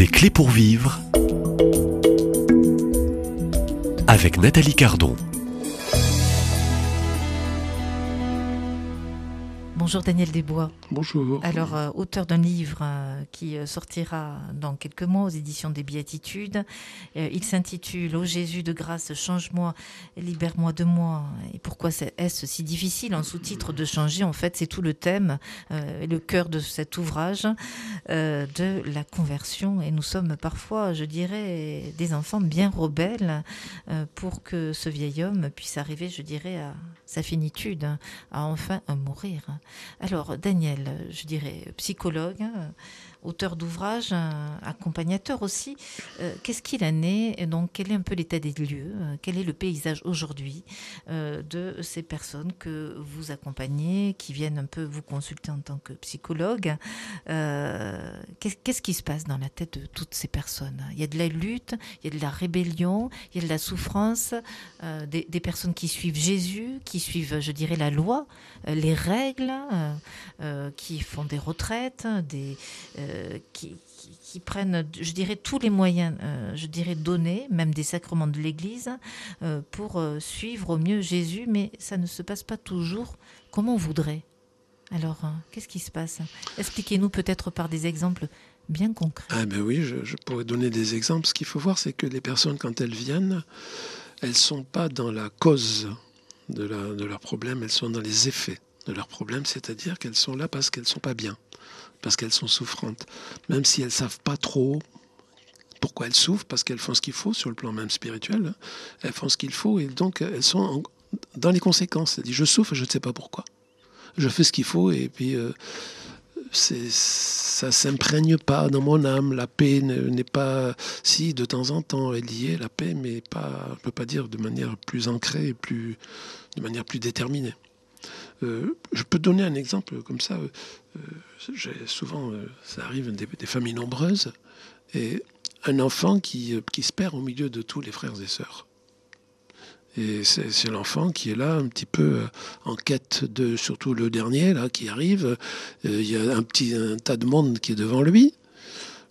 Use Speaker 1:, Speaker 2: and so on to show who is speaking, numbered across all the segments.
Speaker 1: Des clés pour vivre avec Nathalie Cardon.
Speaker 2: Bonjour Daniel Desbois.
Speaker 3: Bonjour.
Speaker 2: Alors, euh, auteur d'un livre euh, qui euh, sortira dans quelques mois aux éditions des Béatitudes. il s'intitule Ô Jésus de grâce, change-moi, libère-moi de moi. Et pourquoi est-ce si difficile en sous-titre de changer? En fait, c'est tout le thème le cœur de cet ouvrage de la conversion. Et nous sommes parfois, je dirais, des enfants bien rebelles pour que ce vieil homme puisse arriver, je dirais, à sa finitude, à enfin mourir. Alors, Daniel, je dirais psychologue, hein, auteur d'ouvrages, accompagnateur aussi. Euh, qu'est-ce qu'il en est et donc quel est un peu l'état des lieux euh, Quel est le paysage aujourd'hui euh, de ces personnes que vous accompagnez, qui viennent un peu vous consulter en tant que psychologue Qu'est-ce qui se passe dans la tête de toutes ces personnes? Il y a de la lutte, il y a de la rébellion, il y a de la souffrance, des, personnes qui suivent Jésus, qui suivent, je dirais, la loi, les règles, qui font des retraites, des qui, prennent, je dirais, tous les moyens, euh, je dirais, donnés, même des sacrements de l'Église, euh, pour suivre au mieux Jésus, mais ça ne se passe pas toujours comme on voudrait. Alors, qu'est-ce qui se passe? Expliquez-nous peut-être par des exemples bien concrets.
Speaker 3: Ah ben oui, je, pourrais donner des exemples. Ce qu'il faut voir, c'est que les personnes, quand elles viennent, elles ne sont pas dans la cause de, de leur problème, elles sont dans les effets de leur problème, c'est-à-dire qu'elles sont là parce qu'elles ne sont pas bien parce qu'elles sont souffrantes. Même si elles ne savent pas trop pourquoi elles souffrent, parce qu'elles font ce qu'il faut sur le plan même spirituel, hein. elles font ce qu'il faut et donc elles sont dans les conséquences. C'est-à-dire, je souffre, je ne sais pas pourquoi. Je fais ce qu'il faut et puis euh, ça s'imprègne pas dans mon âme. La paix n'est pas, si de temps en temps elle est, la paix, mais pas, on peut pas dire de manière plus ancrée, plus, de manière plus déterminée. Euh, je peux donner un exemple comme ça. Euh, souvent, euh, ça arrive des, des, familles nombreuses et un enfant qui, qui, se perd au milieu de tous les frères et sœurs. Et c'est l'enfant qui est là un petit peu en quête de, surtout le dernier là qui arrive. Il y a un petit un tas de monde qui est devant lui.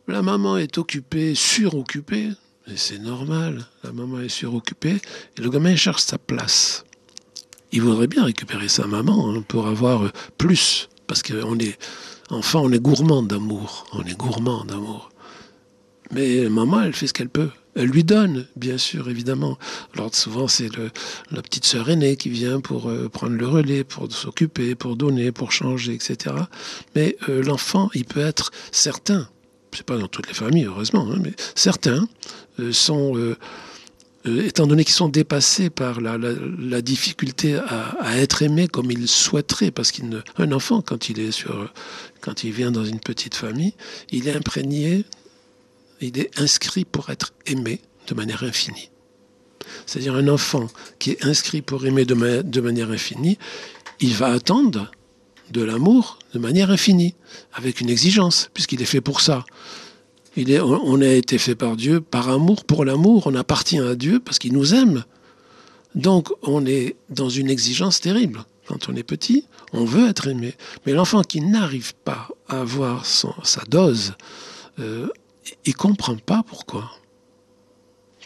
Speaker 3: La maman est occupée, suroccupée, et c'est normal. La maman est suroccupée et le gamin cherche sa place il voudrait bien récupérer sa maman hein, pour avoir plus. Parce qu'on est, enfant, on est gourmand d'amour. On est gourmand d'amour. Mais maman, elle fait ce qu'elle peut. Elle lui donne, bien sûr, évidemment. Alors souvent, c'est la petite sœur aînée qui vient pour euh, prendre le relais, pour s'occuper, pour donner, pour changer, etc. Mais euh, l'enfant, il peut être certain, c'est pas dans toutes les familles, heureusement, hein, mais certains euh, sont euh, étant donné qu'ils sont dépassés par la, difficulté à, être aimé comme ils souhaiteraient, parce qu'un enfant, quand il est sur, quand il vient dans une petite famille, il est imprégné, il est inscrit pour être aimé de manière infinie. C'est-à-dire un enfant qui est inscrit pour aimer de manière infinie, il va attendre de l'amour de manière infinie, avec une exigence, puisqu'il est fait pour ça on a été fait par Dieu, par amour, pour l'amour, on appartient à Dieu parce qu'il nous aime. Donc on est dans une exigence terrible. Quand on est petit, on veut être aimé. Mais l'enfant qui n'arrive pas à avoir sa dose, euh, il ne comprend pas pourquoi.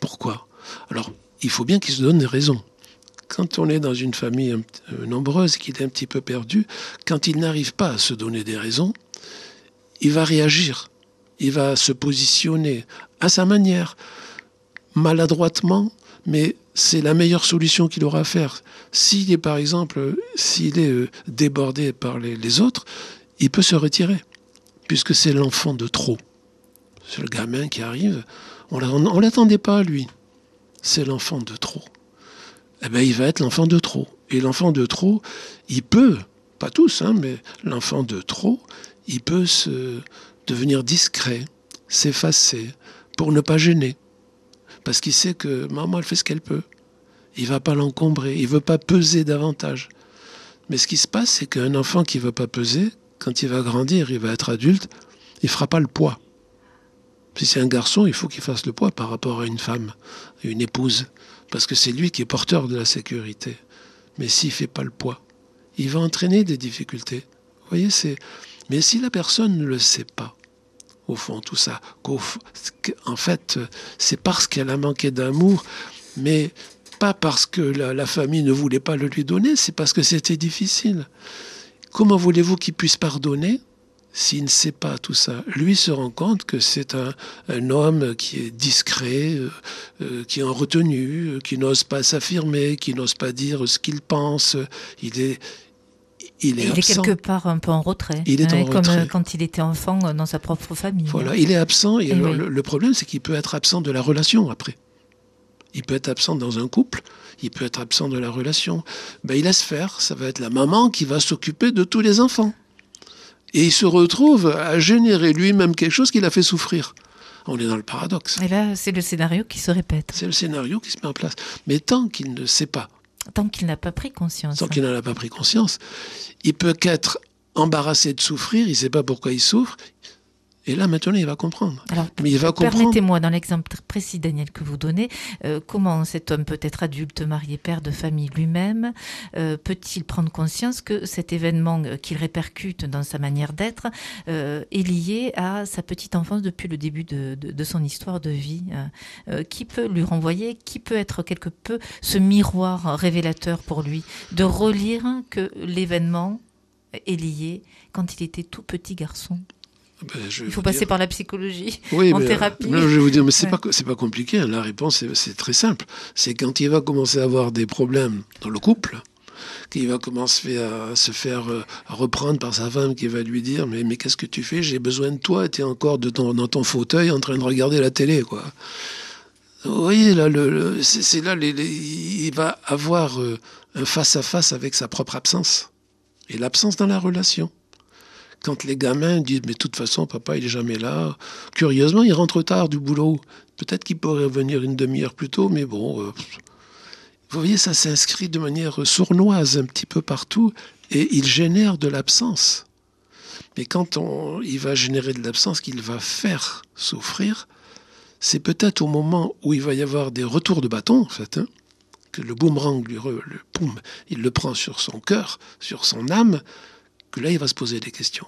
Speaker 3: Pourquoi? Alors, il faut bien qu'il se donne des raisons. Quand on est dans une famille euh, nombreuse, qu'il est un petit peu perdu, quand il n'arrive pas à se donner des raisons, il va réagir il va se positionner à sa manière, maladroitement, mais c'est la meilleure solution qu'il aura à faire. S'il est, par exemple, s'il est euh, débordé par les, autres, il peut se retirer, puisque c'est l'enfant de trop. C'est le gamin qui arrive, on ne l'attendait pas à lui. C'est l'enfant de trop. Eh bien, il va être l'enfant de trop. Et l'enfant de trop, il peut, pas tous, hein, mais l'enfant de trop, il peut se, devenir discret, s'effacer, pour ne pas gêner. Parce qu'il sait que maman, elle fait ce qu'elle peut. Il va pas l'encombrer, il veut pas peser davantage. Mais ce qui se passe, c'est qu'un enfant qui veut pas peser, quand il va grandir, il va être adulte, il fera pas le poids. Si c'est un garçon, il faut qu'il fasse le poids par rapport à une femme, une épouse, parce que c'est lui qui est porteur de la sécurité. Mais s'il fait pas le poids, il va entraîner des difficultés. Vous voyez, c'est mais si la personne ne le sait pas, au fond, tout ça. En fait, c'est parce qu'elle a manqué d'amour, mais pas parce que la, famille ne voulait pas le lui donner, c'est parce que c'était difficile. Comment voulez-vous qu'il puisse pardonner s'il ne sait pas tout ça? Lui se rend compte que c'est un, homme qui est discret, euh, euh, qui est en retenue, euh, qui n'ose pas s'affirmer, qui n'ose pas dire ce qu'il pense. Il est,
Speaker 2: il est, quelque part un peu en retrait.
Speaker 3: Il est en
Speaker 2: comme
Speaker 3: retrait.
Speaker 2: quand il était enfant dans sa propre famille.
Speaker 3: Voilà, il est absent. Et, eh le, problème, c'est qu'il peut être absent de la relation après. Il peut être absent dans un couple, il peut être absent de la relation. Ben, il laisse faire. Ça va être la maman qui va s'occuper de tous les enfants. Et il se retrouve à générer lui-même quelque chose qui l'a fait souffrir. On est dans le paradoxe.
Speaker 2: Et là, c'est le scénario qui se répète.
Speaker 3: C'est le scénario qui se met en place. Mais tant qu'il ne sait pas.
Speaker 2: Tant qu'il n'a pas pris conscience.
Speaker 3: Tant qu'il n'en a pas pris conscience, il peut qu'être embarrassé de souffrir, il ne sait pas pourquoi il souffre, et là, maintenant, il va comprendre.
Speaker 2: Alors, Permettez-moi, dans l'exemple précis, Daniel, que vous donnez, euh, comment cet homme peut être adulte, marié, père de famille lui-même, euh, peut-il prendre conscience que cet événement euh, qu'il répercute dans sa manière d'être est lié à sa petite enfance depuis le début de, de son histoire de vie Qui peut lui renvoyer Qui peut être quelque peu ce miroir révélateur pour lui De relire que l'événement est lié quand il était tout petit garçon?
Speaker 3: Ben,
Speaker 2: il faut passer par la psychologie
Speaker 3: oui,
Speaker 2: en
Speaker 3: mais,
Speaker 2: thérapie.
Speaker 3: je vais vous dire, mais c'est pas c'est pas compliqué. Hein. La réponse c'est très simple. C'est quand il va commencer à avoir des problèmes dans le couple, qu'il va commencer à se faire euh, reprendre par sa femme qui va lui dire mais mais qu'est-ce que tu fais? J'ai besoin de toi. Tu es encore de ton, dans ton fauteuil en train de regarder la télé quoi. Vous voyez là, le, c'est là il va avoir euh, un face à face avec sa propre absence et l'absence dans la relation quand les gamins disent mais de toute façon papa il est jamais là, curieusement il rentre tard du boulot. Peut-être qu'il pourrait venir une demi-heure plus tôt, mais bon. Euh, vous voyez, ça s'inscrit de manière sournoise un petit peu partout et il génère de l'absence. Mais quand on, il va générer de l'absence qu'il va faire souffrir, c'est peut-être au moment où il va y avoir des retours de bâton, en fait, hein, que le boomerang, le, poum, il le prend sur son cœur, sur son âme, que là, il va se poser des questions.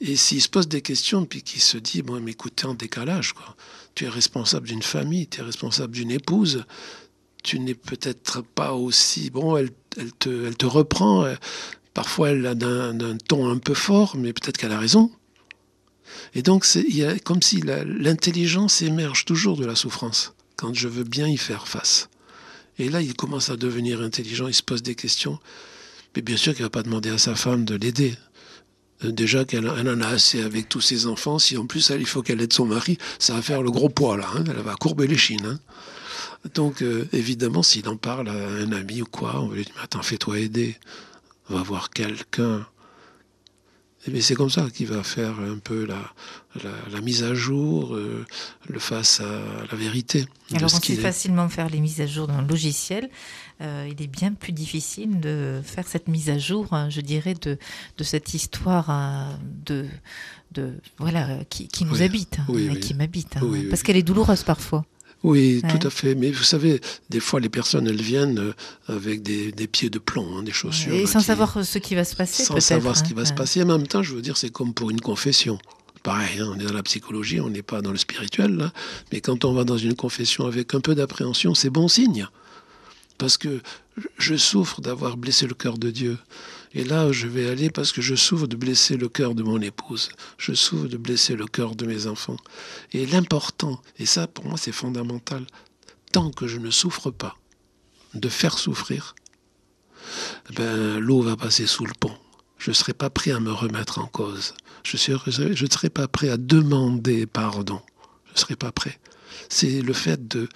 Speaker 3: Et s'il se pose des questions, puis qu'il se dit, bon, mais écoute, en décalage, quoi. Tu es responsable d'une famille, tu es responsable d'une épouse, tu n'es peut-être pas aussi... Bon, elle, elle, te, elle te reprend, parfois elle a d'un ton un peu fort, mais peut-être qu'elle a raison. Et donc, a comme si l'intelligence émerge toujours de la souffrance, quand je veux bien y faire face. Et là, il commence à devenir intelligent, il se pose des questions. Mais bien sûr qu'il ne va pas demander à sa femme de l'aider. Euh, déjà qu'elle en a assez avec tous ses enfants. Si en plus il faut qu'elle aide son mari, ça va faire le gros poids là. Hein. Elle va courber les chines. Hein. Donc euh, évidemment, s'il en parle à un ami ou quoi, on lui dire Attends, fais-toi aider. On va voir quelqu'un c'est comme ça qu'il va faire un peu la, la, mise à jour, euh, le face à la vérité.
Speaker 2: Alors on sait facilement faire les mises à jour dans le logiciel. Euh, il est bien plus difficile de faire cette mise à jour, hein, je dirais, de, de cette histoire hein, de, de voilà qui, qui nous habite hein, et qui m'habite, parce qu'elle est douloureuse parfois.
Speaker 3: Oui, tout à fait. Mais vous savez, des fois, les personnes, elles viennent euh, avec des, pieds de plomb, hein, des chaussures.
Speaker 2: Et sans savoir ce qui va se passer.
Speaker 3: Sans savoir ce qui va se passer. En même temps, je veux dire, c'est comme pour une confession. Pareil, hein, on est dans la psychologie, on n'est pas dans le spirituel, là. Mais quand on va dans une confession avec un peu d'appréhension, c'est bon signe. Parce que je souffre d'avoir blessé le cœur de Dieu. Et là, je vais aller parce que je souffre de blesser le cœur de mon épouse. Je souffre de blesser le cœur de mes enfants. Et l'important, et ça pour moi c'est fondamental, tant que je ne souffre pas de faire souffrir, ben, l'eau va passer sous le pont. Je ne serai pas prêt à me remettre en cause. Je ne serai pas prêt à demander pardon. Je ne serai pas prêt. C'est le fait de,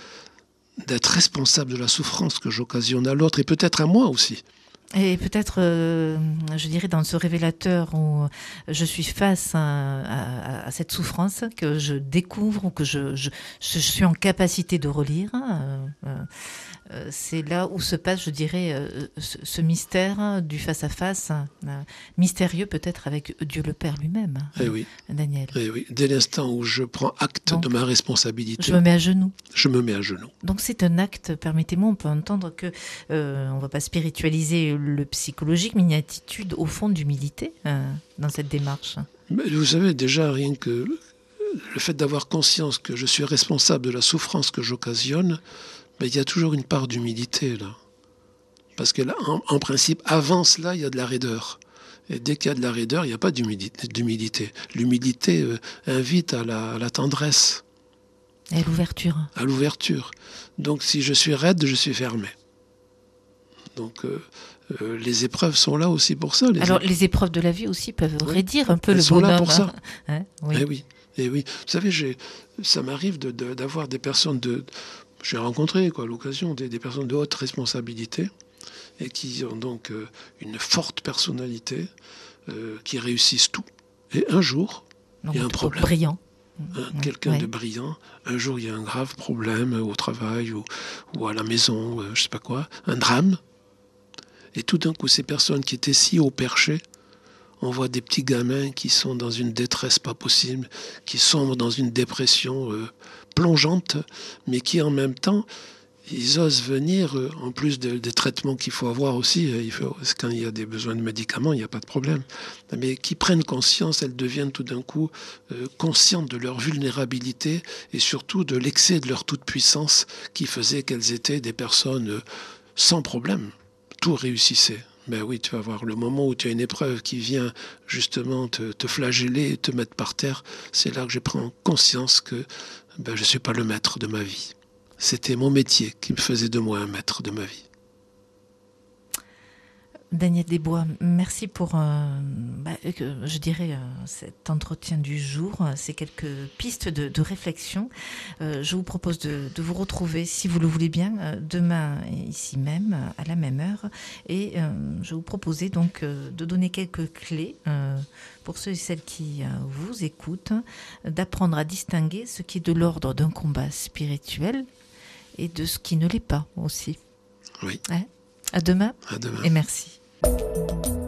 Speaker 3: d'être responsable de la souffrance que j'occasionne à l'autre et peut-être à moi aussi.
Speaker 2: Et peut-être, euh, je dirais, dans ce révélateur où je suis face à, cette souffrance que je découvre ou que je, je, je suis en capacité de relire, euh, euh, euh, c'est là où se passe, je dirais, ce, mystère du face-à-face, mystérieux peut-être avec Dieu le Père lui-même,
Speaker 3: eh oui.
Speaker 2: Daniel.
Speaker 3: Eh oui. Dès l'instant où je prends acte de ma responsabilité.
Speaker 2: Je me mets à genoux.
Speaker 3: Je me mets à genoux.
Speaker 2: Donc c'est un acte, permettez-moi, on peut entendre que, on ne va pas spiritualiser le psychologique, mais une attitude au fond d'humilité dans cette démarche.
Speaker 3: Mais vous savez, déjà, rien que le fait d'avoir conscience que je suis responsable de la souffrance que j'occasionne, mais il y a toujours une part d'humilité là. Parce que là, en, principe, avant cela, il y a de la raideur. Et dès qu'il y a de la raideur, il n'y a pas d'humilité. L'humilité euh, invite à la, tendresse.
Speaker 2: Et à l'ouverture.
Speaker 3: À l'ouverture. Donc si je suis raide, je suis fermé. Donc euh, euh, les épreuves sont là aussi pour ça.
Speaker 2: Alors les épreuves de la vie aussi peuvent raidir un peu
Speaker 3: le
Speaker 2: sont
Speaker 3: là pour ça.
Speaker 2: Hein,
Speaker 3: oui. Eh oui. Et eh oui. Vous savez, ça m'arrive d'avoir des personnes de... J'ai rencontré quoi, à l'occasion des, des personnes de haute responsabilité et qui ont donc euh, une forte personnalité, euh, qui réussissent tout. Et un jour, il y a un problème.
Speaker 2: Brillant.
Speaker 3: Quelqu'un de brillant, un jour il y a un grave problème au travail ou, ou à la maison, je sais pas quoi, un drame. Et tout d'un coup, ces personnes qui étaient si haut perché, on voit des petits gamins qui sont dans une détresse pas possible, qui sombrent dans une dépression plongeante, mais qui en même temps ils osent venir, euh, en plus des traitements qu'il faut avoir aussi, euh, il faut, quand il y a des besoins de médicaments, il n'y a pas de problème, mais qui prennent conscience, elles deviennent tout d'un coup euh, conscientes de leur vulnérabilité et surtout de l'excès de leur toute-puissance qui faisait qu'elles étaient des personnes sans problème. Tout réussissait. Ben oui, tu vas voir, le moment où tu as une épreuve qui vient justement te, flageller et te mettre par terre, c'est là que je prends conscience que ben, je ne suis pas le maître de ma vie. C'était mon métier qui me faisait de moi un maître de ma vie.
Speaker 2: Daniel Desbois, merci pour, euh, bah, je dirais, euh, cet entretien du jour, ces quelques pistes de, réflexion. Euh, je vous propose de, vous retrouver, si vous le voulez bien, demain ici même, à la même heure. Et je vous proposais donc de donner quelques clés pour ceux et celles qui vous écoutent, d'apprendre à distinguer ce qui est de l'ordre d'un combat spirituel et de ce qui ne l'est pas aussi.
Speaker 3: Oui.
Speaker 2: À demain.
Speaker 3: À demain.
Speaker 2: Et merci. Thank you.